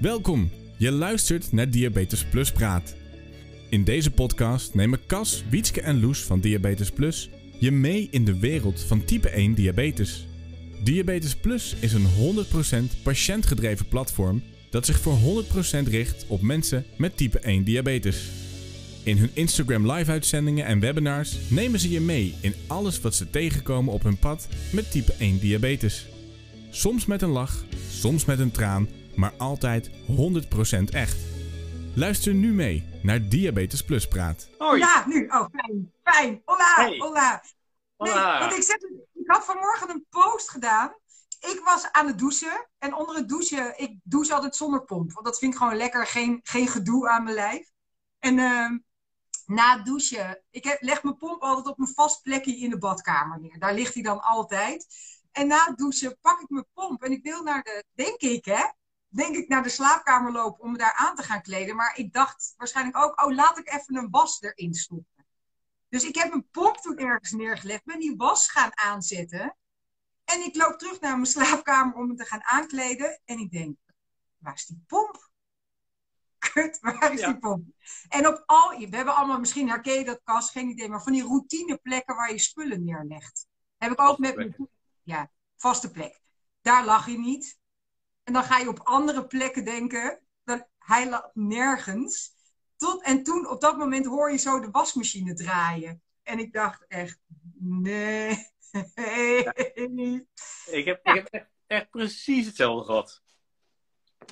Welkom, je luistert naar Diabetes Plus Praat. In deze podcast nemen Cas, Wietske en Loes van Diabetes Plus je mee in de wereld van type 1 diabetes. Diabetes Plus is een 100% patiëntgedreven platform dat zich voor 100% richt op mensen met type 1 diabetes. In hun Instagram live uitzendingen en webinars nemen ze je mee in alles wat ze tegenkomen op hun pad met type 1 diabetes. Soms met een lach, soms met een traan, maar altijd 100% echt. Luister nu mee naar Diabetes Plus Praat. Hoi. Ja, nu. Oh, fijn. Fijn. Hola, Hey. hola. Nee, Hola. want ik, zet, ik had vanmorgen een post gedaan. Ik was aan het douchen. En onder het douchen, ik douche altijd zonder pomp. Want dat vind ik gewoon lekker. Geen, geen gedoe aan mijn lijf. En ehm, na het douchen, ik heb, leg mijn pomp altijd op een vast plekje in de badkamer neer. Daar ligt hij dan altijd. En na het douchen pak ik mijn pomp. En ik wil naar de, denk ik hè, denk ik naar de slaapkamer lopen om me daar aan te gaan kleden. Maar ik dacht waarschijnlijk ook, oh laat ik even een was erin stoppen. Dus ik heb mijn pomp toen ergens neergelegd, ben die was gaan aanzetten. En ik loop terug naar mijn slaapkamer om me te gaan aankleden. En ik denk, waar is die pomp? Kut, waar is Ja. die pomp? En op al, we hebben allemaal, misschien herken je dat kast, geen idee, maar van die routineplekken waar je spullen neerlegt. Heb ik ook Vaste met mijn, ja, vaste plek. Daar lag hij niet. En dan ga je op andere plekken denken, dan, hij lag nergens. Tot, en toen, op dat moment, hoor je zo de wasmachine draaien. En ik dacht echt, nee. Ik heb, ik heb echt, echt precies hetzelfde gehad.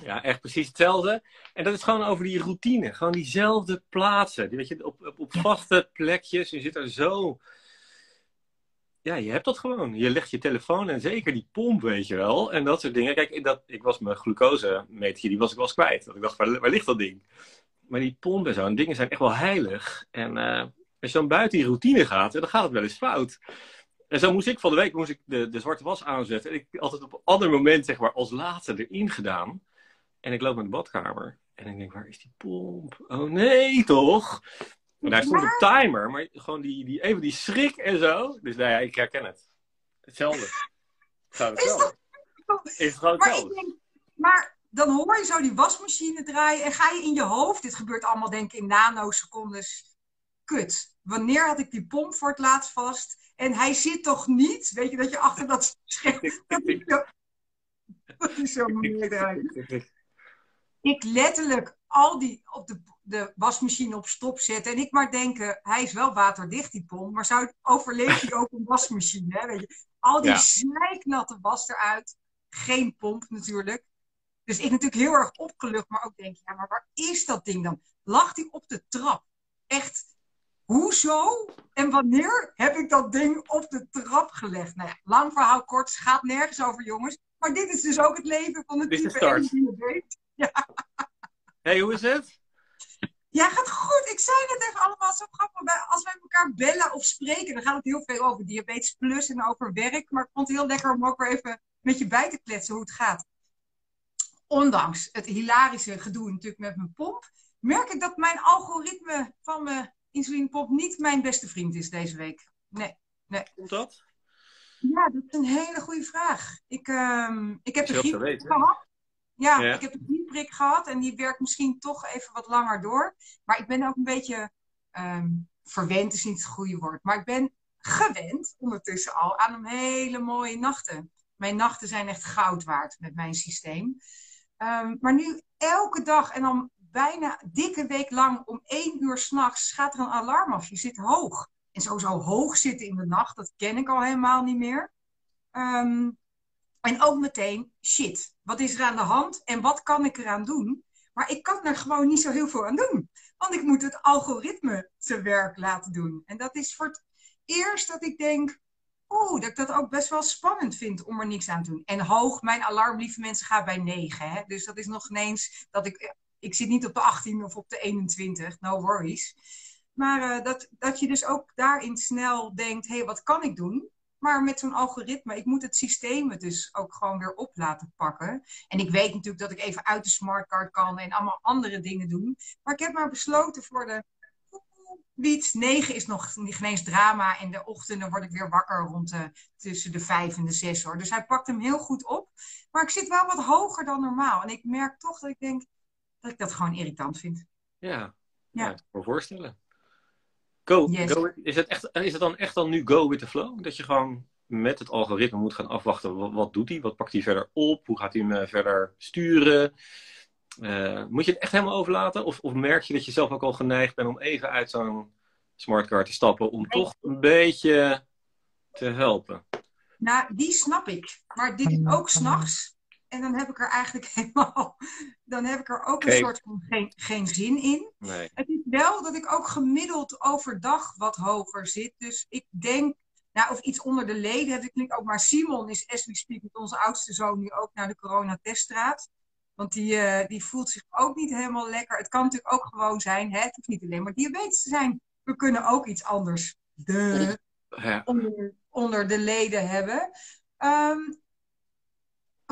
Ja, echt precies hetzelfde. En dat is gewoon over die routine. Gewoon diezelfde plaatsen. Die, weet je, op, op, op vaste plekjes. Je zit er zo... Ja, je hebt dat gewoon. Je legt je telefoon en zeker die pomp, weet je wel. En dat soort dingen. Kijk, dat, ik was mijn glucosemetertje, die was ik wel eens kwijt. Want ik dacht, waar, ligt dat ding? Maar die pomp en zo, en dingen zijn echt wel heilig. En eh, als je dan buiten die routine gaat, dan gaat het wel eens fout. En zo moest ik van de week moest ik de, de zwarte was aanzetten. En ik altijd op een ander moment, zeg maar, als laatste erin gedaan. En ik loop naar de badkamer. En ik denk, waar is die pomp? Oh nee, toch? En daar stond een timer, maar gewoon die, die, even die schrik en zo. Dus nou ja, ik herken het. Hetzelfde. Is dat- hetzelfde. Is het gewoon Maar, ik hetzelfde. denk, maar dan hoor je zo die wasmachine draaien en ga je in je hoofd, dit gebeurt allemaal denk ik in nanosecondes, kut. Wanneer had ik die pomp voor het laatst vast? En hij zit toch niet? Weet je dat je achter dat scherm, dat hij zo, dat hij zo neerdraait. Ik letterlijk al die op de, de wasmachine op stop zetten. En ik maar denken, hij is wel waterdicht die pomp. Maar zou overleeft hij ook een wasmachine? Hè? Weet je? Al die Ja. zijknatte was eruit. Geen pomp natuurlijk. Dus ik natuurlijk heel erg opgelucht. Maar ook denk, ja, maar waar is dat ding dan? Lag hij op de trap? Echt, hoezo? En wanneer heb ik dat ding op de trap gelegd? Nou ja, lang verhaal kort. Het gaat nergens over jongens. Maar dit is dus ook het leven van de Dit de type 1 start. die je weet. hey, hoe is het? Ja, gaat goed. Ik zei het even allemaal zo grappig. Als wij elkaar bellen of spreken, dan gaat het heel veel over diabetes plus en over werk. Maar ik vond het heel lekker om ook weer even met je bij te kletsen hoe het gaat. Ondanks het hilarische gedoe natuurlijk met mijn pomp, merk ik dat mijn algoritme van mijn insulinepomp niet mijn beste vriend is deze week. Nee. Komt dat? Ja, dat is een hele goede vraag. Ik, ehm, ik heb de zou griep gehad. Ja, Ja. ik heb de griepprik gehad en die werkt misschien toch even wat langer door. Maar ik ben ook een beetje ehm, verwend, is niet het goede woord. Maar ik ben gewend ondertussen al aan een hele mooie nachten. Mijn nachten zijn echt goud waard met mijn systeem. Ehm, maar nu elke dag en dan bijna dikke week lang om één uur s'nachts gaat er een alarm af. Je zit hoog. En sowieso hoog zitten in de nacht, dat ken ik al helemaal niet meer. Ehm, en ook meteen, shit, wat is er aan de hand en wat kan ik eraan doen? Maar ik kan er gewoon niet zo heel veel aan doen. Want ik moet het algoritme zijn werk laten doen. En dat is voor het eerst dat ik denk, oeh, dat ik dat ook best wel spannend vind om er niks aan te doen. En hoog, mijn alarm, lieve mensen, gaat bij 9. Hè? Dus dat is nog ineens dat ik, ik zit niet op de 18 of op de 21, no worries. Maar eh, dat, dat je dus ook daarin snel denkt, hé, hey, wat kan ik doen? Maar met zo'n algoritme, ik moet het systeem het dus ook gewoon weer op laten pakken. En ik weet natuurlijk dat ik even uit de smartcard kan en allemaal andere dingen doen. Maar ik heb maar besloten voor de Wiets, negen is nog geen eens drama. In de ochtenden word ik weer wakker rond de, tussen de vijf en de zes hoor. Dus hij pakt hem heel goed op. Maar ik zit wel wat hoger dan normaal. En ik merk toch dat ik denk dat ik dat gewoon irritant vind. Ja, Ja. ja. ik kan me voorstellen. Go, Yes. go, is, het echt, is het dan echt dan nu go with the flow? Dat je gewoon met het algoritme moet gaan afwachten. Wat, wat doet hij? Wat pakt hij verder op? Hoe gaat hij hem eh, verder sturen? Eh, moet je het echt helemaal overlaten? Of, of merk je dat je zelf ook al geneigd bent om even uit zo'n smartcard te stappen om toch een beetje te helpen? Nou, die snap ik. Maar dit is ook s'nachts. En dan heb ik er eigenlijk helemaal. Dan heb ik er ook een soort van geen, geen zin in. Nee. Het is wel dat ik ook gemiddeld overdag wat hoger zit. Dus ik denk, nou, of iets onder de leden heb ik ook. Maar Simon is, as we speak, met onze oudste zoon nu ook naar de coronateststraat. Want die, eh, die voelt zich ook niet helemaal lekker. Het kan natuurlijk ook gewoon zijn, hè? het hoeft niet alleen maar diabetes te zijn. We kunnen ook iets anders de, Ja. onder, onder de leden hebben. Ehm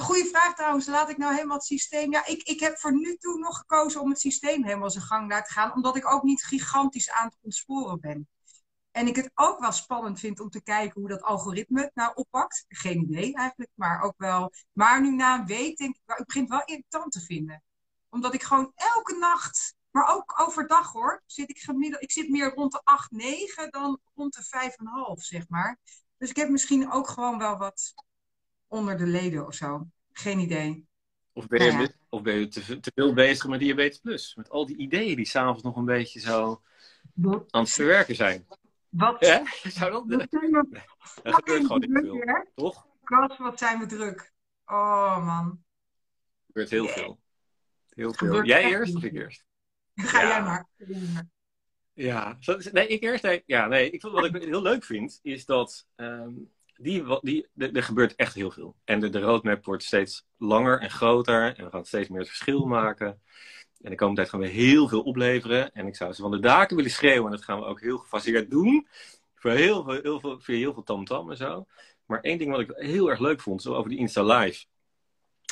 goede vraag trouwens, laat ik nou helemaal het systeem... Ja, ik, ik heb voor nu toe nog gekozen om het systeem helemaal zijn gang laten gaan. Omdat ik ook niet gigantisch aan het ontsporen ben. En ik het ook wel spannend vind om te kijken hoe dat algoritme het nou oppakt. Geen idee eigenlijk, maar ook wel... Maar nu na een week denk ik, wel, ik begin het wel irritant te vinden. Omdat ik gewoon elke nacht, maar ook overdag hoor, zit ik gemiddeld... Ik zit meer rond de 8, 9 dan rond de 5,5 zeg maar. Dus ik heb misschien ook gewoon wel wat onder de leden of zo. Geen idee. Of ben je, Nou ja. of ben je te, te veel bezig met diabetes plus? Met al die ideeën die s'avonds nog een beetje zo Wat? aan het verwerken zijn. Wat? Ja? Zou dat, wat zijn we dat gebeurt gewoon niet druk, veel, hè? toch? Wat zijn we druk. Oh man. Er gebeurt heel veel. Heel veel. Jij eerst of ik eerst? Ga Ja. jij maar. Ja, nee, ik eerst. Nee, ja, nee, ik, wat ik heel leuk vind, is dat ehm, die, die, er gebeurt echt heel veel. En de, de roadmap wordt steeds langer en groter. En we gaan steeds meer het verschil maken. En de komende tijd gaan we heel veel opleveren. En ik zou ze van de daken willen schreeuwen. En dat gaan we ook heel gefaseerd doen. Voor heel veel, heel veel, via heel veel tamtam en zo. Maar één ding wat ik heel erg leuk vond, zo over die Insta Live,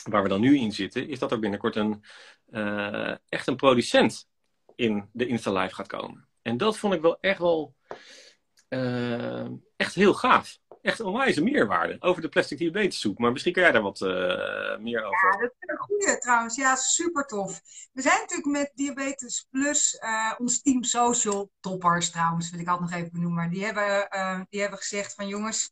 waar we dan nu in zitten, is dat er binnenkort een, eh, echt een producent in de Insta Live gaat komen. En dat vond ik wel echt wel eh, echt heel gaaf. Echt een onwijze meerwaarde over de plastic diabetessoep. Maar misschien kan jij daar wat eh, meer over. Ja, dat is een goede trouwens. Ja, super tof. We zijn natuurlijk met Diabetes Plus, eh, ons team social toppers trouwens, wil ik altijd nog even benoemen. Die hebben, eh, die hebben gezegd van jongens,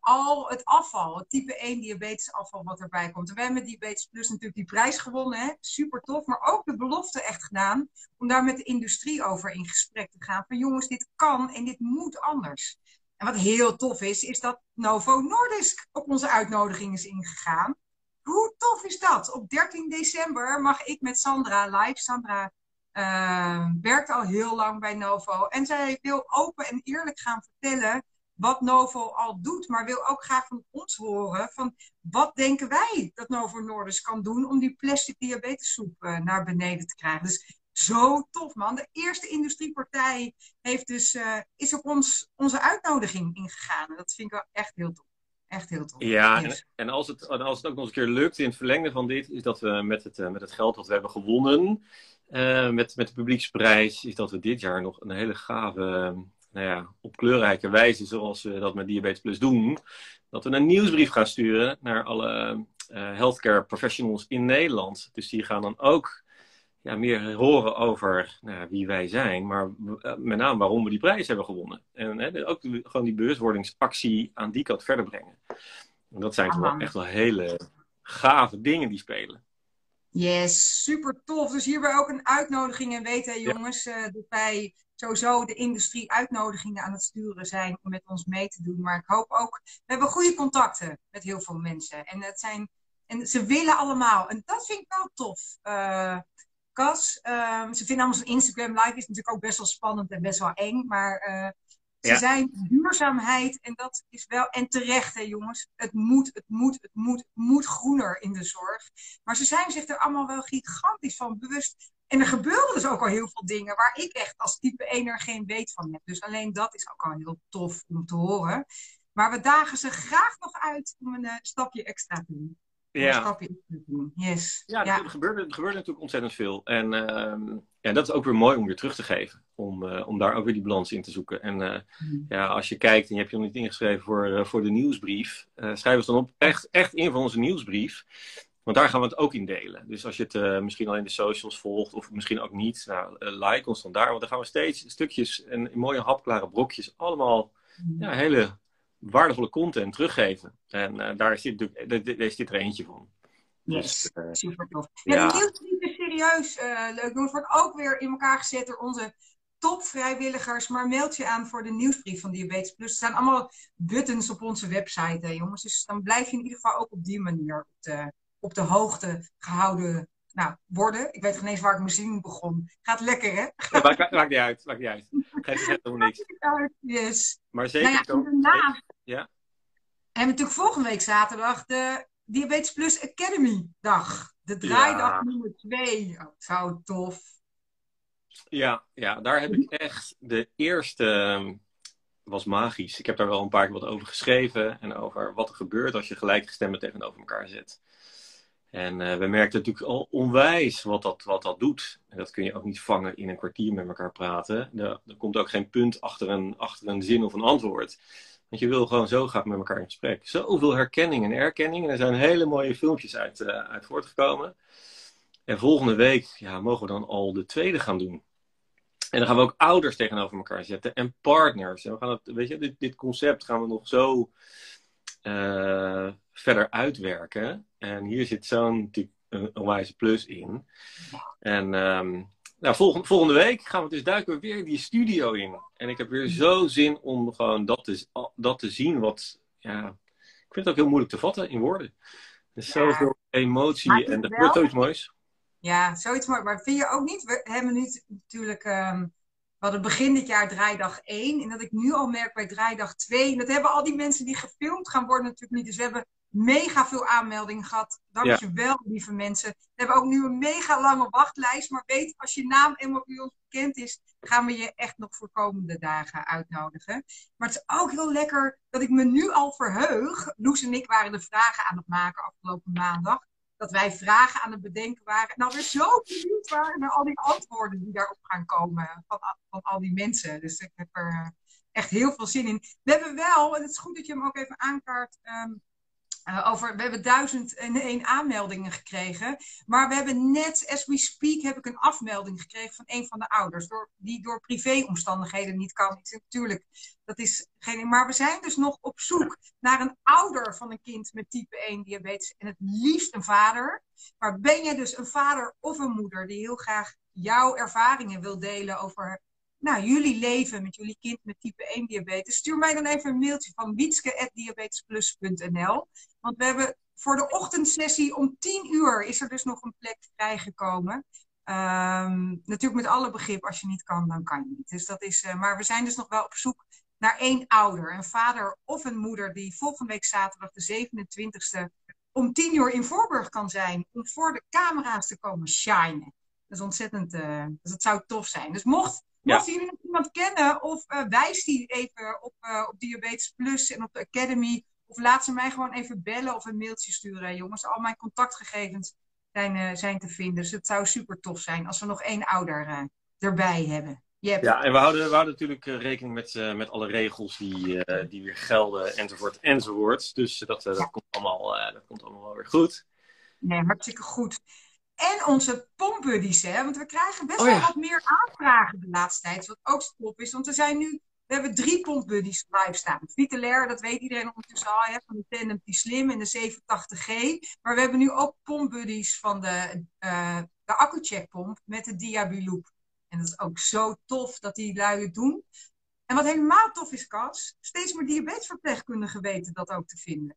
al het afval, het type 1 diabetes afval wat erbij komt. En we hebben met Diabetes Plus natuurlijk die prijs gewonnen, hè? super tof. Maar ook de belofte echt gedaan om daar met de industrie over in gesprek te gaan. Van jongens, dit kan en dit moet anders. En wat heel tof is, is dat Novo Nordisk op onze uitnodiging is ingegaan. Hoe tof is dat? Op 13 december mag ik met Sandra live. Sandra eh, werkt al heel lang bij Novo. En zij wil open en eerlijk gaan vertellen wat Novo al doet. Maar wil ook graag van ons horen van wat denken wij dat Novo Nordisk kan doen om die plastic diabetessoep eh, naar beneden te krijgen. Dus zo tof man. De eerste industriepartij heeft dus, eh, is op ons, onze uitnodiging ingegaan. En dat vind ik wel echt heel tof. Echt heel tof. Ja, en, als, het, en als het ook nog eens een keer lukt in het verlengde van dit, is dat we met het, eh, met het geld dat we hebben gewonnen, eh, met, met de publieksprijs, is dat we dit jaar nog een hele gave, nou ja, op kleurrijke wijze, zoals we dat met Diabetes Plus doen, dat we een nieuwsbrief gaan sturen naar alle healthcare professionals in Nederland. Dus die gaan dan ook ja, meer horen over nou, wie wij zijn, maar eh, met name waarom we die prijs hebben gewonnen. En hè, ook gewoon die bewustwordingsactie aan die kant verder brengen. En dat zijn toch wel Aha. echt wel hele gave dingen die spelen. Yes, super tof. Dus hierbij ook een uitnodiging. En weten jongens, eh, dat wij sowieso de industrie uitnodigingen aan het sturen zijn om met ons mee te doen. Maar ik hoop ook, we hebben goede contacten met heel veel mensen. En, het zijn, en ze willen allemaal. En dat vind ik wel tof. Eh Cas, ehm, ze vinden allemaal zo'n Instagram live is natuurlijk ook best wel spannend en best wel eng. Maar eh, ze Ja. zijn duurzaamheid en dat is wel, en terecht hè jongens. Het moet, het moet, het moet, het moet groener in de zorg. Maar ze zijn zich er allemaal wel gigantisch van bewust. En er gebeuren dus ook al heel veel dingen waar ik echt als type 1 er geen weet van heb. Dus alleen dat is ook al heel tof om te horen. Maar we dagen ze graag nog uit om een eh, stapje extra te doen. Ja, yes. ja, ja. Er, gebeurt, er natuurlijk ontzettend veel. En uh, ja, dat is ook weer mooi om weer terug te geven. Om, uh, om daar ook weer die balans in te zoeken. En uh, mm. ja, als je kijkt en je hebt je nog niet ingeschreven voor, voor de nieuwsbrief. schrijf ons dan op echt, echt in voor onze nieuwsbrief. Want daar gaan we het ook in delen. Dus als je het misschien al in de socials volgt of misschien ook niet. Nou, like ons dan daar. Want dan gaan we steeds stukjes en mooie hapklare brokjes allemaal mm. ja, hele waardevolle content teruggeven. En uh, daar zit is dit er eentje van. Yes, dus, uh, super tof. Ja, ja. de nieuwsbrief is serieus uh, leuk. Het wordt ook weer in elkaar gezet door onze topvrijwilligers. Maar meld je aan voor de nieuwsbrief van Diabetes Plus. Er staan allemaal buttons op onze website, hè, jongens. Dus dan blijf je in ieder geval ook op die manier op de, op de hoogte gehouden nou, worden. Ik weet geen eens waar ik mijn zin begon. Gaat lekker, hè? Ja, maakt, maakt niet uit. Maakt niet uit. Geef het helemaal niks. Yes. Maar zeker nou ja, daarna ja. hebben we natuurlijk volgende week zaterdag de Diabetes Plus Academy dag. De draaidag ja. nummer twee. Oh, zo tof. Ja, ja, daar heb ik echt de eerste ehm, was magisch. Ik heb daar wel een paar keer wat over geschreven en over wat er gebeurt als je gelijke tegenover elkaar zet. En uh, we merkten natuurlijk al onwijs wat dat, wat dat doet. En dat kun je ook niet vangen in een kwartier met elkaar praten. Er, komt ook geen punt achter een, achter een zin of een antwoord. Want je wil gewoon zo graag met elkaar in gesprek. Zoveel herkenning en erkenning. En er zijn hele mooie filmpjes uit, uh, uit voortgekomen. En volgende week ja, mogen we dan al de tweede gaan doen. En dan gaan we ook ouders tegenover elkaar zetten en partners. En we gaan het, weet je, dit, dit concept gaan we nog zo uh, verder uitwerken. En hier zit zo'n wijze plus in. En um, nou, volgende, volgende week gaan we dus duiken we weer die studio in. En ik heb weer zo zin om gewoon dat te, dat te zien. Wat, ja, ik vind het ook heel moeilijk te vatten in woorden. Er is ja. zoveel emotie en dat wordt zoiets moois. Ja, zoiets moois. Maar vind je ook niet? We hebben nu natuurlijk um, we hadden begin dit jaar draaidag 1. En dat ik nu al merk bij draaidag 2. En dat hebben al die mensen die gefilmd gaan worden natuurlijk niet. Dus we hebben mega veel aanmeldingen gehad. Dankjewel, ja. lieve mensen. We hebben ook nu een mega lange wachtlijst. Maar weet, als je naam eenmaal bij ons bekend is, gaan we je echt nog voor komende dagen uitnodigen. Maar het is ook heel lekker dat ik me nu al verheug. Loes en ik waren de vragen aan het maken afgelopen maandag dat wij vragen aan het bedenken waren. Nou, weer zo benieuwd waren naar al die antwoorden die daarop gaan komen van, van al die mensen. Dus ik heb er echt heel veel zin in. We hebben wel, en het is goed dat je hem ook even aankaart, um, uh, over, we hebben duizend en één aanmeldingen gekregen. Maar we hebben net, as we speak, heb ik een afmelding gekregen van een van de ouders. Door, die door privéomstandigheden niet kan. Natuurlijk, dat is geen. Maar we zijn dus nog op zoek naar een ouder van een kind met type 1 diabetes. En het liefst een vader. Maar ben je dus een vader of een moeder die heel graag jouw ervaringen wil delen over nou, jullie leven met jullie kind met type 1 diabetes, stuur mij dan even een mailtje van wietske.diabetesplus.nl. Want we hebben voor de ochtendsessie om 10 uur is er dus nog een plek vrijgekomen. Um, natuurlijk met alle begrip, als je niet kan, dan kan je niet. Dus dat is, uh, maar we zijn dus nog wel op zoek naar één ouder, een vader of een moeder die volgende week zaterdag de 27e om 10 uur in Voorburg kan zijn om voor de camera's te komen shinen. Dat is ontzettend, uh, dus dat zou tof zijn. Dus mocht Mochten jullie nog iemand kennen, of uh, wijs die even op, uh, op Diabetes Plus en op de Academy. Of laat ze mij gewoon even bellen of een mailtje sturen, jongens. Al mijn contactgegevens zijn, uh, zijn te vinden. Dus het zou super tof zijn als we nog één ouder erbij hebben. Yep. Ja, en we houden, we houden natuurlijk rekening met, met alle regels die, die weer gelden, enzovoort, enzovoort. Dus dat, dat, komt allemaal, dat komt allemaal wel weer goed. Nee, hartstikke goed. En onze pompbuddies, hè? Want we krijgen best oh, wel wat meer aanvragen de laatste tijd. Wat ook top is. Want er zijn nu, we hebben drie pompbuddies live staan. Vitalair, dat weet iedereen ondertussen al, hè? Van de Tandem Slim en de 87G. Maar we hebben nu ook pompbuddies van de, uh, de accu-checkpomp met de Diabiloop. En dat is ook zo tof dat die lui het doen. En wat helemaal tof is, Cas, steeds meer diabetesverpleegkundigen weten dat ook te vinden.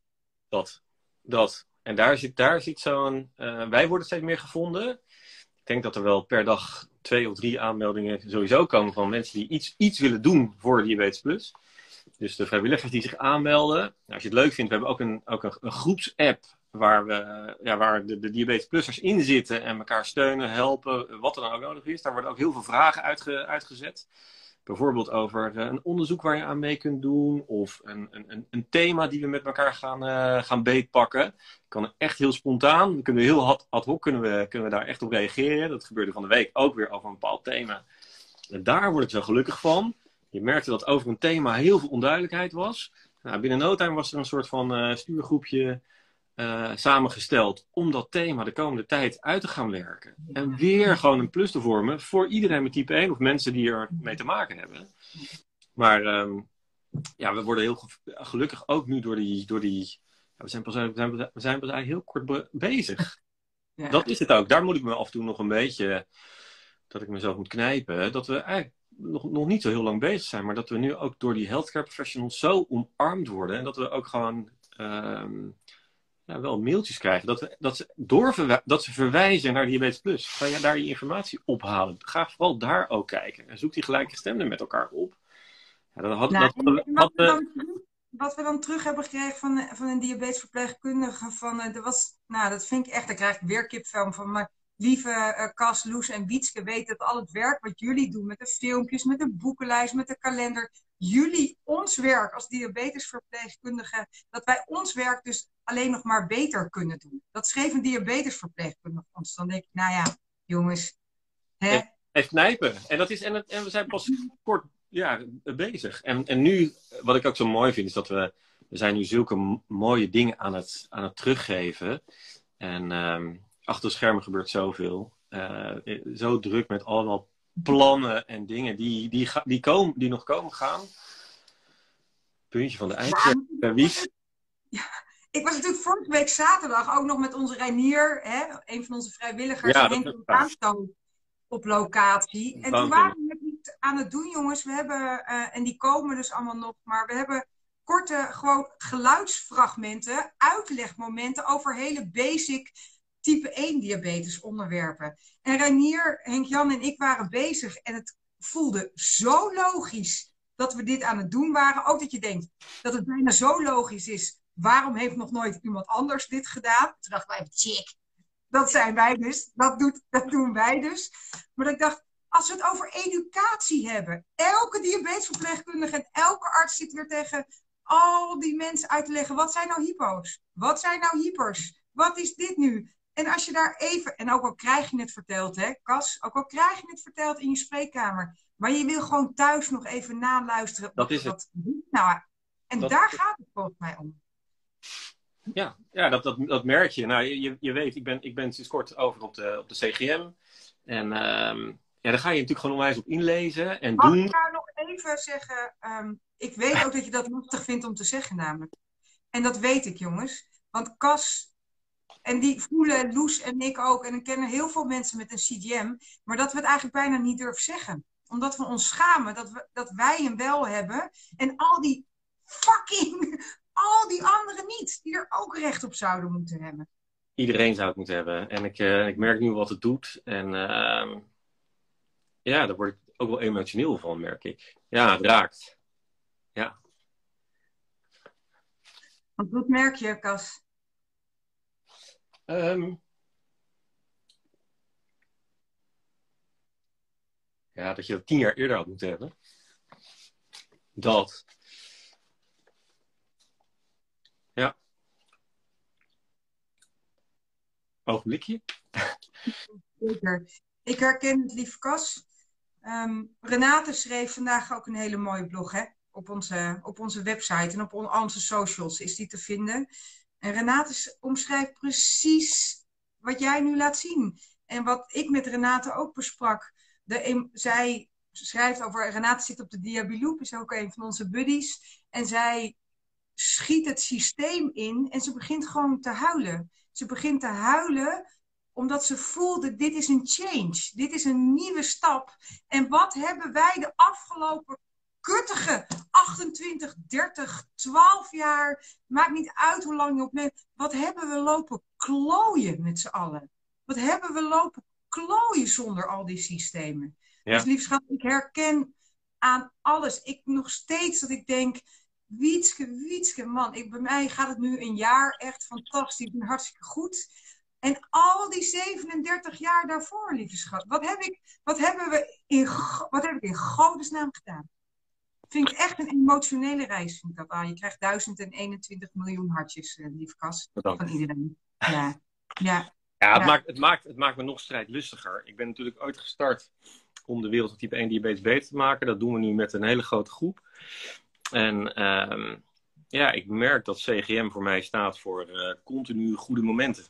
Dat, dat. En daar zit, daar zit zo'n. Uh, wij worden steeds meer gevonden. Ik denk dat er wel per dag twee of drie aanmeldingen sowieso komen van mensen die iets, iets willen doen voor Diabetes Plus. Dus de vrijwilligers die zich aanmelden. Nou, als je het leuk vindt, we hebben ook een, ook een, groepsapp waar, we, ja, waar de, de Diabetes Plussers in zitten en elkaar steunen, helpen, wat er dan ook nodig is. Daar worden ook heel veel vragen uitge, uitgezet Bijvoorbeeld over eh, een onderzoek waar je aan mee kunt doen. Of een, een, een thema die we met elkaar gaan, uh, gaan beetpakken. Kan echt heel spontaan. We kunnen heel ad, hoc kunnen we, kunnen we daar echt op reageren. Dat gebeurde van de week ook weer over een bepaald thema. En daar word ik zo gelukkig van. Je merkte dat over een thema heel veel onduidelijkheid was. Nou, binnen no time was er een soort van uh, stuurgroepje uh, samengesteld om dat thema de komende tijd uit te gaan werken. En weer gewoon een plus te vormen voor iedereen met type 1 of mensen die er mee te maken hebben. Maar um, ja, we worden heel gelukkig ook nu door die. Door die ja, we, zijn pas, we, zijn, we zijn pas eigenlijk heel kort be bezig. Ja. Dat is het ook. Daar moet ik me af en toe nog een beetje. Dat ik mezelf moet knijpen. Dat we eigenlijk nog, nog niet zo heel lang bezig zijn. Maar dat we nu ook door die healthcare professionals zo omarmd worden. En dat we ook gewoon. Um, ja, wel mailtjes krijgen. Dat, we, dat, ze doorverwijzen, dat ze verwijzen naar Diabetes Plus. Ga je daar je informatie ophalen. Ga vooral daar ook kijken. En zoek die gelijkgestemden met elkaar op. Ja, dat had, nou, dat, wat, we dan, wat, we dan, terug hebben gekregen van, van een diabetesverpleegkundige. Van, uh, was, nou, dat vind ik echt, daar krijg ik weer kipvel van. Maar lieve uh, Cas, Loes en Wietske weten dat al het werk wat jullie doen. Met de filmpjes, met de boekenlijst, met de kalender jullie ons werk als diabetesverpleegkundige, dat wij ons werk dus alleen nog maar beter kunnen doen. Dat schreef een diabetesverpleegkundige ons. Dan denk ik, nou ja, jongens. Hè? Even knijpen. En, dat is, en, en we zijn pas kort ja, bezig. En, en nu, wat ik ook zo mooi vind, is dat we, we zijn nu zulke mooie dingen aan het, aan het teruggeven. En um, achter de schermen gebeurt zoveel. Uh, zo druk met allemaal plannen en dingen die, die, die, komen, die nog komen gaan. Puntje van de eindje. Ja, wie? Ja, ik was natuurlijk vorige week zaterdag ook nog met onze Reinier, hè, een van onze vrijwilligers, ja, Henk op locatie. En toen waren we het niet aan het doen, jongens. We hebben, uh, en die komen dus allemaal nog, maar we hebben korte gewoon geluidsfragmenten, uitlegmomenten over hele basic type 1 diabetes onderwerpen. En Reinier, Henk-Jan en ik waren bezig en het voelde zo logisch dat we dit aan het doen waren. Ook dat je denkt dat het bijna zo logisch is. Waarom heeft nog nooit iemand anders dit gedaan? Toen dacht wij, check, dat zijn wij dus. Dat, doet, dat doen wij dus. Maar ik dacht, als we het over educatie hebben. Elke diabetesverpleegkundige en elke arts zit weer tegen al die mensen uit te leggen. Wat zijn nou hypo's? Wat zijn nou hypers? Wat is dit nu? En als je daar even, en ook al krijg je het verteld, hè, Cas, ook al krijg je het verteld in je spreekkamer, maar je wil gewoon thuis nog even naluisteren. Dat is het. Nou, en daar gaat het volgens mij om. Ja, ja dat, dat, dat merk je. Nou, je, je weet, ik ben, ik ben sinds kort over op de, op de CGM. En um, ja, daar ga je natuurlijk gewoon onwijs op inlezen en Mag doen. ik daar nog even zeggen? Um, ik weet ook dat je dat lastig vindt om te zeggen, namelijk. En dat weet ik, jongens. Want Cas en die voelen Loes en ik ook. En ik ken heel veel mensen met een CGM. Maar dat we het eigenlijk bijna niet durven zeggen. Omdat we ons schamen dat, we, dat wij hem wel hebben. En al die fucking, al die anderen niet. Die er ook recht op zouden moeten hebben. Iedereen zou het moeten hebben. En ik, uh, ik merk nu wat het doet. En uh, ja, daar word ik ook wel emotioneel van, merk ik. Ja, het raakt. Ja. Wat merk je, Cas? Um, ja, dat je dat tien jaar eerder had moeten hebben. Dat. Ja. Ogenblikje. Zeker. Ik herken het, lieve Kas. Um, Renate schreef vandaag ook een hele mooie blog hè? Op, onze, op onze website en op onze socials is die te vinden. En Renate omschrijft precies wat jij nu laat zien. En wat ik met Renate ook besprak. De, zij schrijft over, Renate zit op de Diabiloop, is ook een van onze buddies. En zij schiet het systeem in en ze begint gewoon te huilen. Ze begint te huilen omdat ze voelde, dit is een change. Dit is een nieuwe stap. En wat hebben wij de afgelopen kuttige 28, 30, 12 jaar. Maakt niet uit hoe lang je op bent. Wat hebben we lopen klooien met z'n allen? Wat hebben we lopen klooien zonder al die systemen? Ja. Dus lief schat, ik herken aan alles. Ik nog steeds dat ik denk, Wietske, Wietske, man. Ik, bij mij gaat het nu een jaar echt fantastisch en hartstikke goed. En al die 35 jaar daarvoor, lieve schat? Wat, heb ik, wat, hebben we in, wat heb ik in godesnaam gedaan? Vind ik echt een emotionele reis, vind ik dat. Je krijgt 1021 miljoen hartjes, uh, lieve Kas, van iedereen. Ja, ja. Ja, het, Maakt, het, maakt, het maakt me nog strijdlustiger. Ik ben natuurlijk ooit gestart om de wereld van type 1 diabetes beter te maken. Dat doen we nu met een hele grote groep. En ehm, ja, ik merk dat CGM voor mij staat voor uh, continu goede momenten.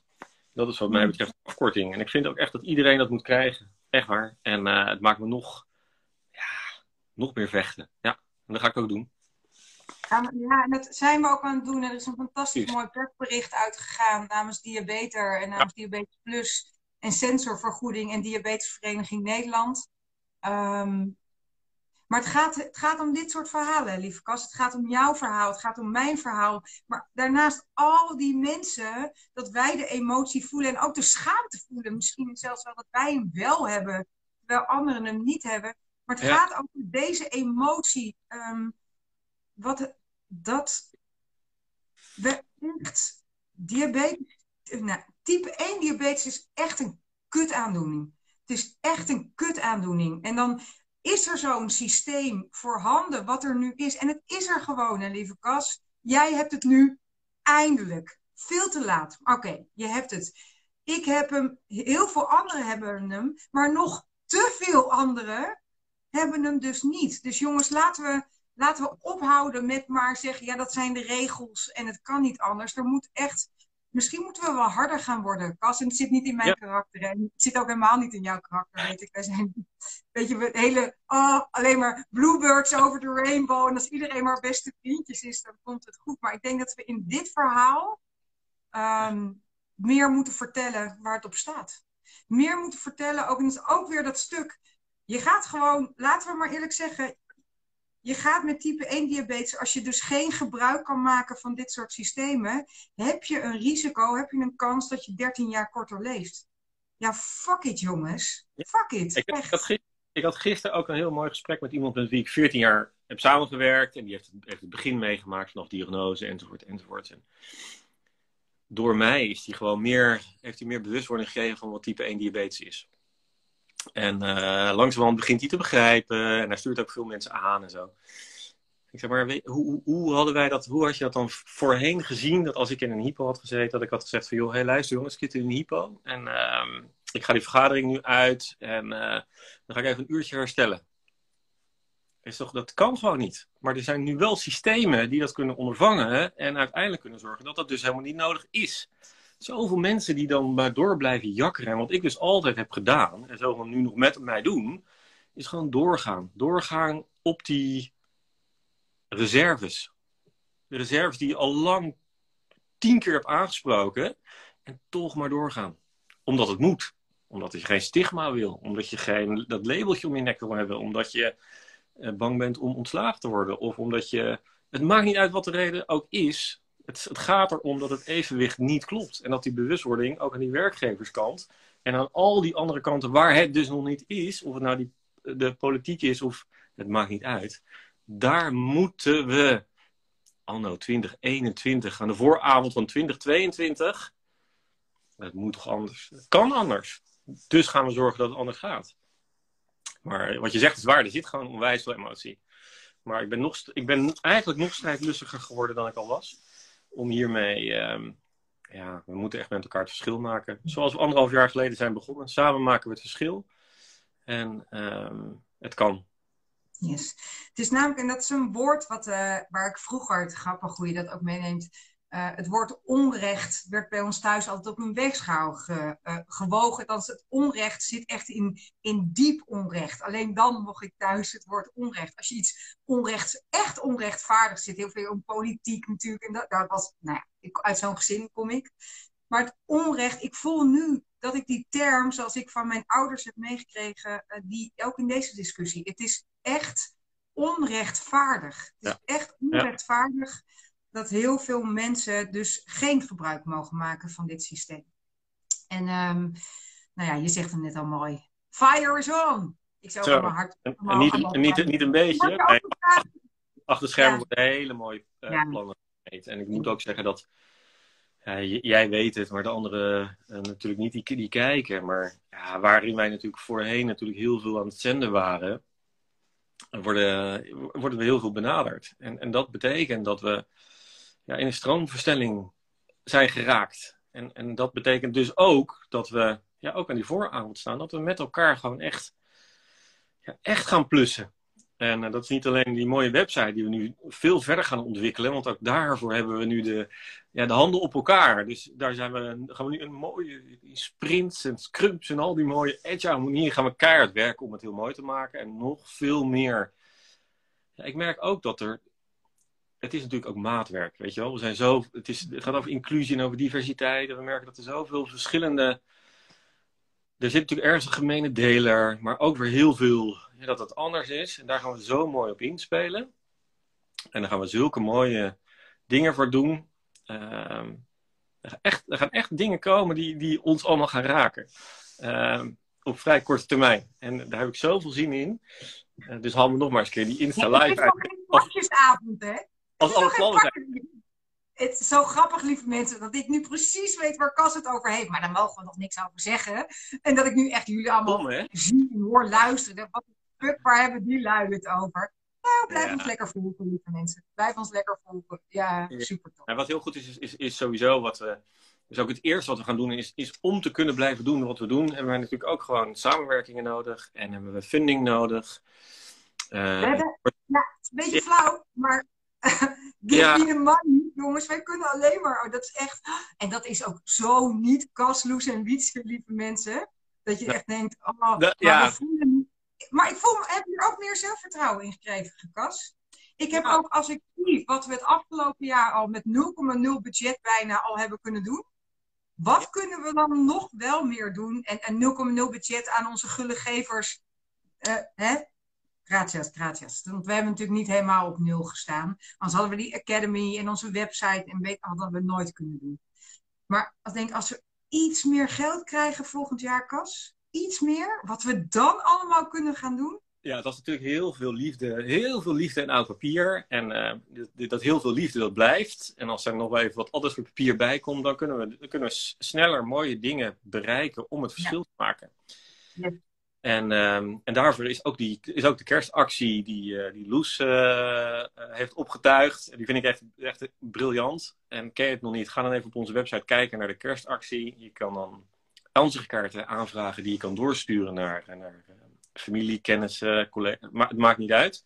Dat is wat mij mm. betreft afkorting. En ik vind ook echt dat iedereen dat moet krijgen. Echt waar. En uh, het maakt me nog, ja, nog meer vechten. Ja, en dat ga ik ook doen. Ja, en dat zijn we ook aan het doen. Er is een fantastisch mooi persbericht uitgegaan namens Diabeter en namens Diabetes Plus en Sensorvergoeding en Diabetesvereniging Nederland. Um, maar het gaat, het gaat om dit soort verhalen, lieve Kas. Het gaat om jouw verhaal, het gaat om mijn verhaal. Maar daarnaast al die mensen, dat wij de emotie voelen en ook de schaamte voelen. Misschien zelfs wel dat wij hem wel hebben, terwijl anderen hem niet hebben. Maar het gaat over deze emotie. Um, wat dat we echt diabetes, nou, type 1 diabetes is echt een kutaandoening. Het is echt een kutaandoening. En dan is er zo'n systeem voorhanden wat er nu is. En het is er gewoon, hè, lieve Cas. Jij hebt het nu eindelijk. Veel te laat. Oké, je hebt het. Ik heb hem, heel veel anderen hebben hem, maar nog te veel anderen hebben hem dus niet. Dus jongens, laten we, laten we ophouden met maar zeggen, ja, dat zijn de regels en het kan niet anders. Er moet echt misschien moeten we wel harder gaan worden. Cas, en het zit niet in mijn karakter. En het zit ook helemaal niet in jouw karakter, weet ik. Wij zijn, weet je, hele, oh, alleen maar bluebirds over de rainbow. En als iedereen maar beste vriendjes is, dan komt het goed. Maar ik denk dat we in dit verhaal ehm, meer moeten vertellen waar het op staat. Meer moeten vertellen, ook, en het is ook weer dat stuk. Je gaat gewoon, laten we maar eerlijk zeggen, je gaat met type 1 diabetes, als je dus geen gebruik kan maken van dit soort systemen, heb je een risico, heb je een kans dat je 13 jaar korter leeft. Ja, fuck it jongens. Fuck it. Ik, had, gisteren, ik had gisteren ook een heel mooi gesprek met iemand met wie ik 14 jaar heb samengewerkt. En die heeft het, heeft het begin meegemaakt vanaf diagnose enzovoort enzovoort. En door mij is die gewoon meer, heeft hij meer bewustwording gekregen van wat type 1 diabetes is. En uh, langzamerhand begint hij te begrijpen. En hij stuurt ook veel mensen aan en zo. Ik zeg maar, hoe, hoe, hadden wij dat, hoe had je dat dan voorheen gezien? Dat als ik in een hypo had gezeten, dat ik had gezegd van... joh, hey, luister jongens, ik zit in een hypo. En uh, ik ga die vergadering nu uit. En uh, dan ga ik even een uurtje herstellen. Is toch, dat kan gewoon niet. Maar er zijn nu wel systemen die dat kunnen ondervangen. En uiteindelijk kunnen zorgen dat dat dus helemaal niet nodig is zoveel mensen die dan maar door blijven jakkeren. En wat ik dus altijd heb gedaan, en zo nu nog met mij doen, is gewoon doorgaan. Doorgaan op die reserves. De reserves die je al lang tien keer hebt aangesproken. En toch maar doorgaan. Omdat het moet. Omdat je geen stigma wil. Omdat je geen dat labeltje om je nek wil hebben. Omdat je eh, bang bent om ontslagen te worden. Of omdat je... Het maakt niet uit wat de reden ook is. Het, gaat erom dat het evenwicht niet klopt. En dat die bewustwording ook aan die werkgeverskant en aan al die andere kanten waar het dus nog niet is, of het nou die, de politiek is of het maakt niet uit, daar moeten we anno 2021 aan de vooravond van 2022. Het moet toch anders? Het kan anders. Dus gaan we zorgen dat het anders gaat. Maar wat je zegt is waar, er zit gewoon onwijs veel emotie. Maar ik ben, nog, ik ben eigenlijk nog strijdlustiger geworden dan ik al was om hiermee, um, ja, we moeten echt met elkaar het verschil maken. Zoals we anderhalf jaar geleden zijn begonnen. Samen maken we het verschil. En um, het kan. Yes. Het is namelijk, en dat is een woord wat, uh, waar ik vroeger, het grappig hoe je dat ook meeneemt, uh, het woord onrecht werd bij ons thuis altijd op een weegschaal ge, uh, gewogen. Dan het onrecht zit echt in, in diep onrecht. Alleen dan mocht ik thuis het woord onrecht. Als je iets onrecht, echt onrechtvaardig zit, heel veel om politiek natuurlijk. En dat, dat was, nou ja, ik, uit zo'n gezin kom ik. Maar het onrecht, ik voel nu dat ik die term, zoals ik van mijn ouders heb meegekregen, uh, die ook in deze discussie. Het is echt onrechtvaardig. Het is ja. echt onrechtvaardig. Ja dat heel veel mensen dus geen gebruik mogen maken van dit systeem. En um, nou ja, je zegt het net al mooi. Fire is on! Ik zou Zo. mijn hart... En, en niet, en niet, niet, een beetje. Nee, achter schermen ja. worden hele mooie uh, ja. plannen En ik moet ook zeggen dat jij weet het, maar de anderen eh, natuurlijk niet die, die kijken. Maar ja, waarin wij natuurlijk voorheen natuurlijk heel veel aan het zenden waren, worden, worden we heel veel benaderd. En, en dat betekent dat we ja, in een stroomverstelling zijn geraakt. En, en dat betekent dus ook dat we ja, ook aan die vooravond staan, dat we met elkaar gewoon echt, ja, echt gaan plussen. En eh, dat is niet alleen die mooie website die we nu veel verder gaan ontwikkelen, want ook daarvoor hebben we nu de, ja, de handen op elkaar. Dus daar zijn we, gaan we nu een mooie sprints en scrums en al die mooie agile manieren gaan we keihard werken om het heel mooi te maken. En nog veel meer. Ja, ik merk ook dat er, het is natuurlijk ook maatwerk, weet je wel. We zijn zo, het, is, het gaat over inclusie en over diversiteit. En we merken dat er zoveel verschillende er zit natuurlijk ergens een gemene deler, maar ook weer heel veel ja, dat het anders is. En daar gaan we zo mooi op inspelen. En daar gaan we zulke mooie dingen voor doen. Ehm, er, gaan echt, er gaan echt dingen komen die, die ons allemaal gaan raken. Ehm, op vrij korte termijn. En daar heb ik zoveel zin in. Uh, dus haal me nog maar eens een keer die Insta Het is live uit. geen pakjesavond, hè? Als Het is alle plannen zijn. Het is zo grappig, lieve mensen, dat ik nu precies weet waar Cas het over heeft. Maar daar mogen we nog niks over zeggen. En dat ik nu echt jullie allemaal zie en hoor luisteren. Wat fuck, waar hebben die lui het over? Nou, blijf Ja. ons lekker volgen, lieve mensen. Blijf ons lekker volgen. Ja, Ja. super tof. Wat heel goed is, is, is, sowieso wat we. Dus ook het eerste wat we gaan doen is, is om te kunnen blijven doen wat we doen, hebben wij natuurlijk ook gewoon samenwerkingen nodig en hebben we funding nodig. Eh, We hebben, een beetje flauw, maar Ja. jongens. Wij kunnen alleen maar, oh, dat is echt, en dat is ook zo niet kasloes en wietse, lieve mensen. Dat je echt denkt, oh, maar, Dat- ja. voelen, maar ik voel, me- heb hier ook meer zelfvertrouwen in gekregen, Kas. Ik heb Ja. ook, als ik zie wat we het afgelopen jaar al met 0,0 budget bijna al hebben kunnen doen. Wat kunnen we dan nog wel meer doen? En, en 0,0 budget aan onze gullegevers. eh hè? Gratias, gratias. Want we hebben natuurlijk niet helemaal op nul gestaan. Anders hadden we die academy en onze website en weet hadden we nooit kunnen doen. Maar ik denk, als we iets meer geld krijgen volgend jaar, Kas, iets meer, wat we dan allemaal kunnen gaan doen. Ja, dat is natuurlijk heel veel liefde. Heel veel liefde en oud papier. En eh, dat heel veel liefde, dat blijft. En als er nog wel even wat anders voor papier bij komt, dan kunnen we, dan kunnen we sneller mooie dingen bereiken om het verschil te maken. Ja. En, ehm, en daarvoor is ook, die, is ook de kerstactie die, eh, die Loes eh, eh, heeft opgetuigd. Die vind ik echt, echt briljant. En ken je het nog niet, ga dan even op onze website kijken naar de kerstactie. Je kan dan ansichtkaarten aanvragen die je kan doorsturen naar, naar eh, familie, kennissen, collega's. Maar het maakt niet uit.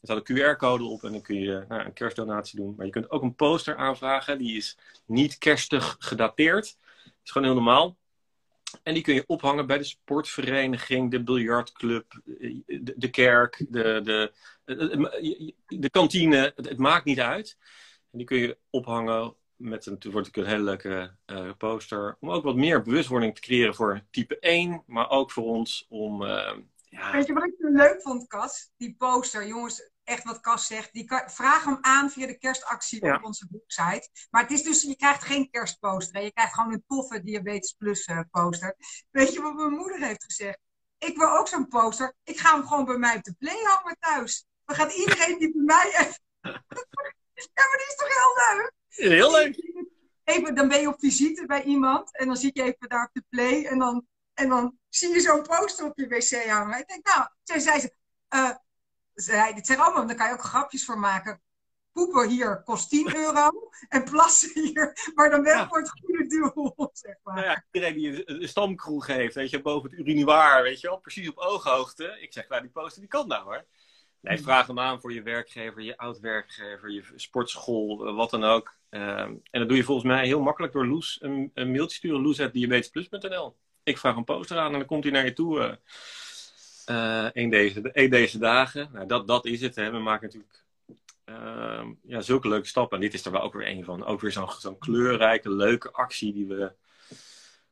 Er staat een QR-code op en dan kun je nou, een kerstdonatie doen. Maar je kunt ook een poster aanvragen. Die is niet kerstig gedateerd. Dat is gewoon heel normaal. En die kun je ophangen bij de sportvereniging, de biljartclub, de, kerk, de, de, de, kantine. Het, maakt niet uit. En die kun je ophangen met een, wordt een hele leuke eh, poster. Om ook wat meer bewustwording te creëren voor type 1. Maar ook voor ons om... eh, ja, Weet je wat ik leuk vond, Cas? Die poster, jongens, echt wat Cas zegt. Die kan, vraag hem aan via de kerstactie Ja. op onze website. Maar het is dus, je krijgt geen kerstposter. Hè? Je krijgt gewoon een toffe Diabetes Plus eh, poster. Weet je wat mijn moeder heeft gezegd? Ik wil ook zo'n poster. Ik ga hem gewoon bij mij op de play hangen thuis. Dan gaat iedereen die bij mij... even- ja, maar die is toch heel leuk? heel leuk. Even, dan ben je op visite bij iemand en dan zit je even daar op de play en dan, en dan zie je zo'n poster op je wc hangen. Ik denk, nou, toen zei ze, eh, zei, dit zijn allemaal, daar kan je ook grapjes voor maken. Poepen hier kost 10 euro en plassen hier, maar dan wel Ja. voor het goede doel, zeg maar. Nou ja, iedereen die een, een stamkroeg heeft, weet je, boven het urinoir, weet je wel, precies op ooghoogte. Ik zeg, nou, die poster die kan nou hoor. Nee, vraag hem aan voor je werkgever, je oud-werkgever, je sportschool, eh, wat dan ook. Ehm, en dat doe je volgens mij heel makkelijk door Loes een, een mailtje sturen, loes.diabetesplus.nl. Ik vraag een poster aan en dan komt hij naar je toe. eh, een, deze, deze dagen. Nou, dat, dat is het. Hè. We maken natuurlijk ehm, ja, zulke leuke stappen. En dit is er wel ook weer een van. Ook weer zo'n zo'n kleurrijke, leuke actie die we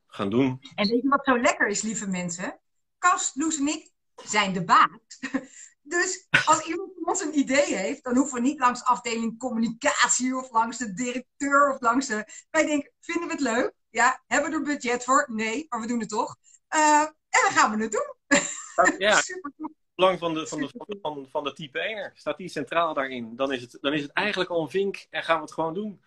gaan doen. En weet je wat zo lekker is, lieve mensen? Kast, Loes en ik zijn de baas. Dus als iemand van ons een idee heeft, dan hoeven we niet langs afdeling communicatie of langs de directeur of langs de. Wij denken, vinden we het leuk? Ja, hebben we er budget voor? Nee, maar we doen het toch. Eh, en dan gaan we het doen. Ja, belang van de, van de, van van, van de type 1 Staat die centraal daarin? Dan is, het, dan is het eigenlijk al een vink en gaan we het gewoon doen.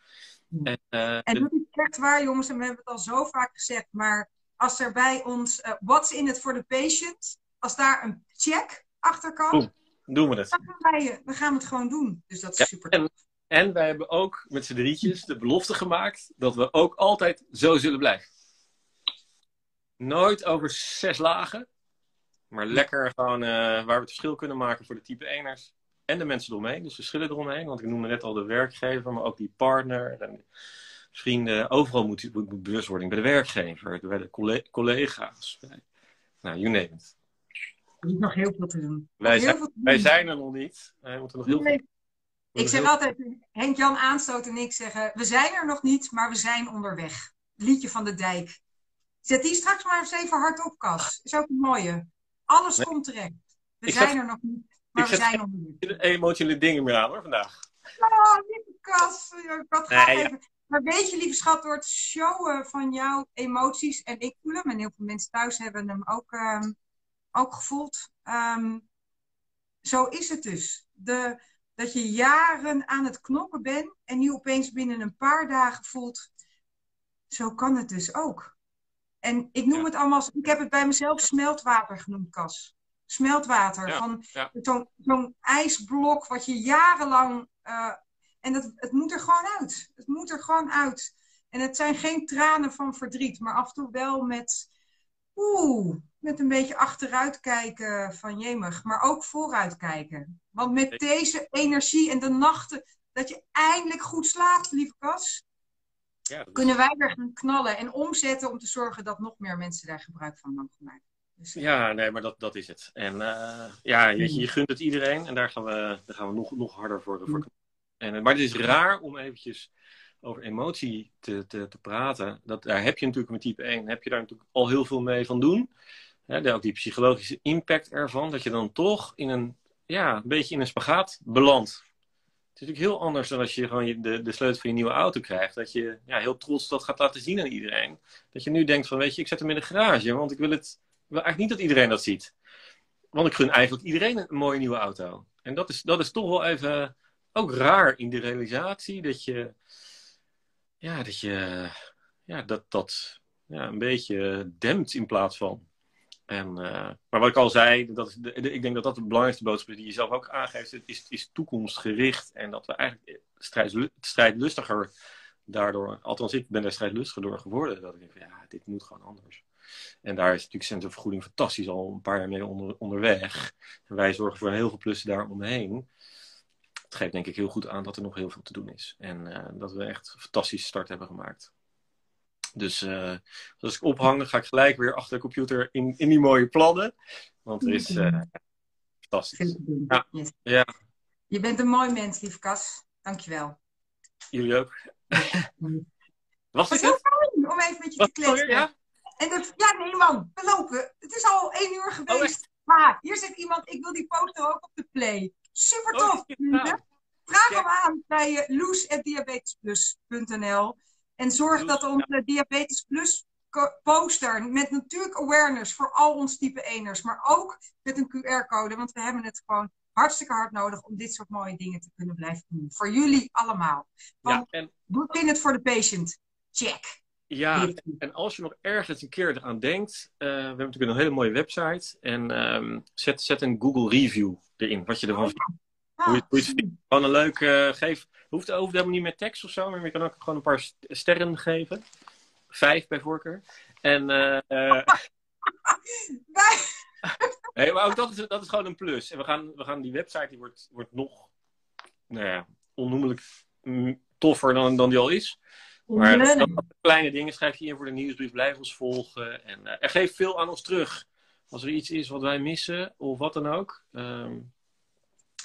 En, uh, en dat is echt waar, jongens, en we hebben het al zo vaak gezegd, maar als er bij ons uh, What's in it for the patient, als daar een check achter kan, doen we het. Dan gaan, wij, dan gaan we het gewoon doen. Dus dat is Ja, super. en, en wij hebben ook met z'n drietjes de belofte gemaakt dat we ook altijd zo zullen blijven. Nooit over zes lagen, maar lekker gewoon eh, waar we het verschil kunnen maken voor de type eners en de mensen eromheen. Dus verschillen eromheen, want ik noemde net al de werkgever, maar ook die partner en de vrienden. Overal moet, moet, bewustwording bij de werkgever, bij de colle- collega's. Bij, nou, you name it. Er is nog heel veel te doen. Wij zijn, veel te doen. wij zijn er nog niet. Wij moeten nog heel veel. Nee, we Ik zeg altijd, Henk-Jan Aanstoot en ik zeggen, we zijn er nog niet, maar we zijn onderweg. Liedje van de Dijk. Zet die straks maar eens even hard op, Cas. Is ook een mooie. Alles Nee. komt terecht. We Ik zijn zet- er nog niet, maar we zijn onderweg. heel emotionele dingen meer aan hoor vandaag. Oh, lieve Cas. Ik had Nee, graag ja. even... Maar weet je, lieve schat, door het showen van jouw emoties, en ik voel hem, en heel veel mensen thuis hebben hem ook, ehm, ook gevoeld. ehm, zo is het dus. De, dat je jaren aan het knokken bent en nu opeens binnen een paar dagen voelt, zo kan het dus ook. En ik noem Ja. het allemaal, ik heb het bij mezelf smeltwater genoemd, Cas. Smeltwater. Ja, Van ja. zo'n zo'n ijsblok wat je jarenlang. eh, en dat, het moet er gewoon uit. Het moet er gewoon uit. En het zijn geen tranen van verdriet, maar af en toe wel met. Oeh, met een beetje achteruit kijken van jemig, maar ook vooruit kijken. Want met deze energie en de nachten, dat je eindelijk goed slaapt, lieve Kas, Ja, kunnen wij weer gaan knallen en omzetten om te zorgen dat nog meer mensen daar gebruik van mogen maken. Dus, eh, Ja, nee, maar dat, dat is het. En eh, ja, weet je, je gunt het iedereen en daar gaan we, daar gaan we nog, nog harder voor. voor. En, eh, maar het is raar om eventjes over emotie te, te, te praten. Dat, daar heb je natuurlijk met type 1, heb je daar natuurlijk al heel veel mee van doen. Hè, ook die psychologische impact ervan, dat je dan toch in een, ja, een beetje in een spagaat belandt. Het is natuurlijk heel anders dan als je gewoon de, de sleutel van je nieuwe auto krijgt. Dat je ja, heel trots dat gaat laten zien aan iedereen. Dat je nu denkt van, weet je, ik zet hem in de garage, want ik wil het wil eigenlijk niet dat iedereen dat ziet. Want ik gun eigenlijk iedereen een mooie nieuwe auto. En dat is, dat is toch wel even ook raar in de realisatie dat je, ja, dat je, ja, dat, dat ja, een beetje dempt in plaats van. En, eh, maar wat ik al zei, dat de, ik denk dat dat de belangrijkste boodschap is die je zelf ook aangeeft. Het is, is toekomstgericht en dat we eigenlijk strijdlu- strijdlustiger daardoor, althans ik ben daar strijdlustiger door geworden. Dat ik denk van ja, dit moet gewoon anders. En daar is natuurlijk centrumvergoeding fantastisch al een paar jaar mee onder, onderweg. En wij zorgen voor heel veel plussen daaromheen. Het geeft denk ik heel goed aan dat er nog heel veel te doen is. En eh, dat we echt een fantastische start hebben gemaakt. Dus eh, als ik ophang, ga ik gelijk weer achter de computer in, in die mooie plannen. Want er is eh, veel fantastisch. Ja. Yes. Ja, Je bent een mooi mens, lieve Kas. Dankjewel. jullie ook. Was Het heel het? fijn om even met je Was te het kletsen. Ja? En dat, ja, nee man, we lopen. Het is al één uur geweest. maar hier zit iemand, ik wil die poster ook op de play. Super Oh, tof. ja. vrienden. Vraag hem aan bij uh, loes.diabetesplus.nl en zorg dat onze Diabetes Plus poster met natuurlijk awareness voor al ons type eners, maar ook met een QR-code, want we hebben het gewoon hartstikke hard nodig om dit soort mooie dingen te kunnen blijven doen. Voor jullie allemaal. Ja, Want en, doe in het voor de patient. Check. ja, en als je nog ergens een keer eraan denkt, eh, we hebben natuurlijk een hele mooie website. En ehm, zet, zet een Google review erin, wat je ervan vindt. Ah, Hoe je, hoe je het vindt. Gewoon een leuk, eh, geef, hoeft, hoeft helemaal niet met tekst of zo, maar je kan ook gewoon een paar st- sterren geven. Vijf bij voorkeur. En, Wij- nee, maar ook dat is, dat is gewoon een plus. En we gaan, we gaan die website, die wordt, wordt nog, nou ja, onnoemelijk toffer dan, dan die al is. Maar dat, Learning. dat- kleine dingen schrijf je in voor de nieuwsbrief, blijf ons volgen. En geeft veel aan ons terug. Als er iets is wat wij missen, of wat dan ook. Ehm,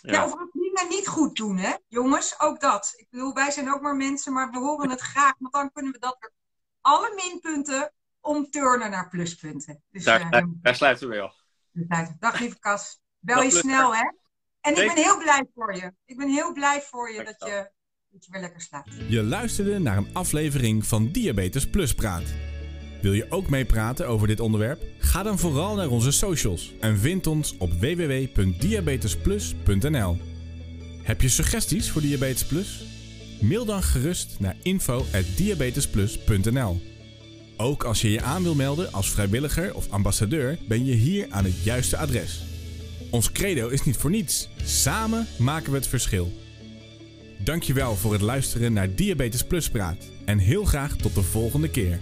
Ja. ja. of dingen niet goed doen, hè? Jongens, ook dat. Ik bedoel, wij zijn ook maar mensen, maar we horen het graag. Want dan kunnen we dat weer alle minpunten omturnen naar pluspunten. Dus daar, eh, daar, daar sluiten we wel. dag lieve Kas. Bel je snel, hè? En ik ben heel blij voor je. Ik ben heel blij voor je dat je, dat je weer lekker slaapt. Je luisterde naar een aflevering van Diabetes Plus Praat. Wil je ook meepraten over dit onderwerp? Ga dan vooral naar onze socials en vind ons op www.diabetesplus.nl. Heb je suggesties voor Diabetes Plus? Mail dan gerust naar info@diabetesplus.nl. Ook als je je aan wil melden als vrijwilliger of ambassadeur, ben je hier aan het juiste adres. Ons credo is niet voor niets. Samen maken we het verschil. Dankjewel voor het luisteren naar Diabetes Plus Praat en heel graag tot de volgende keer.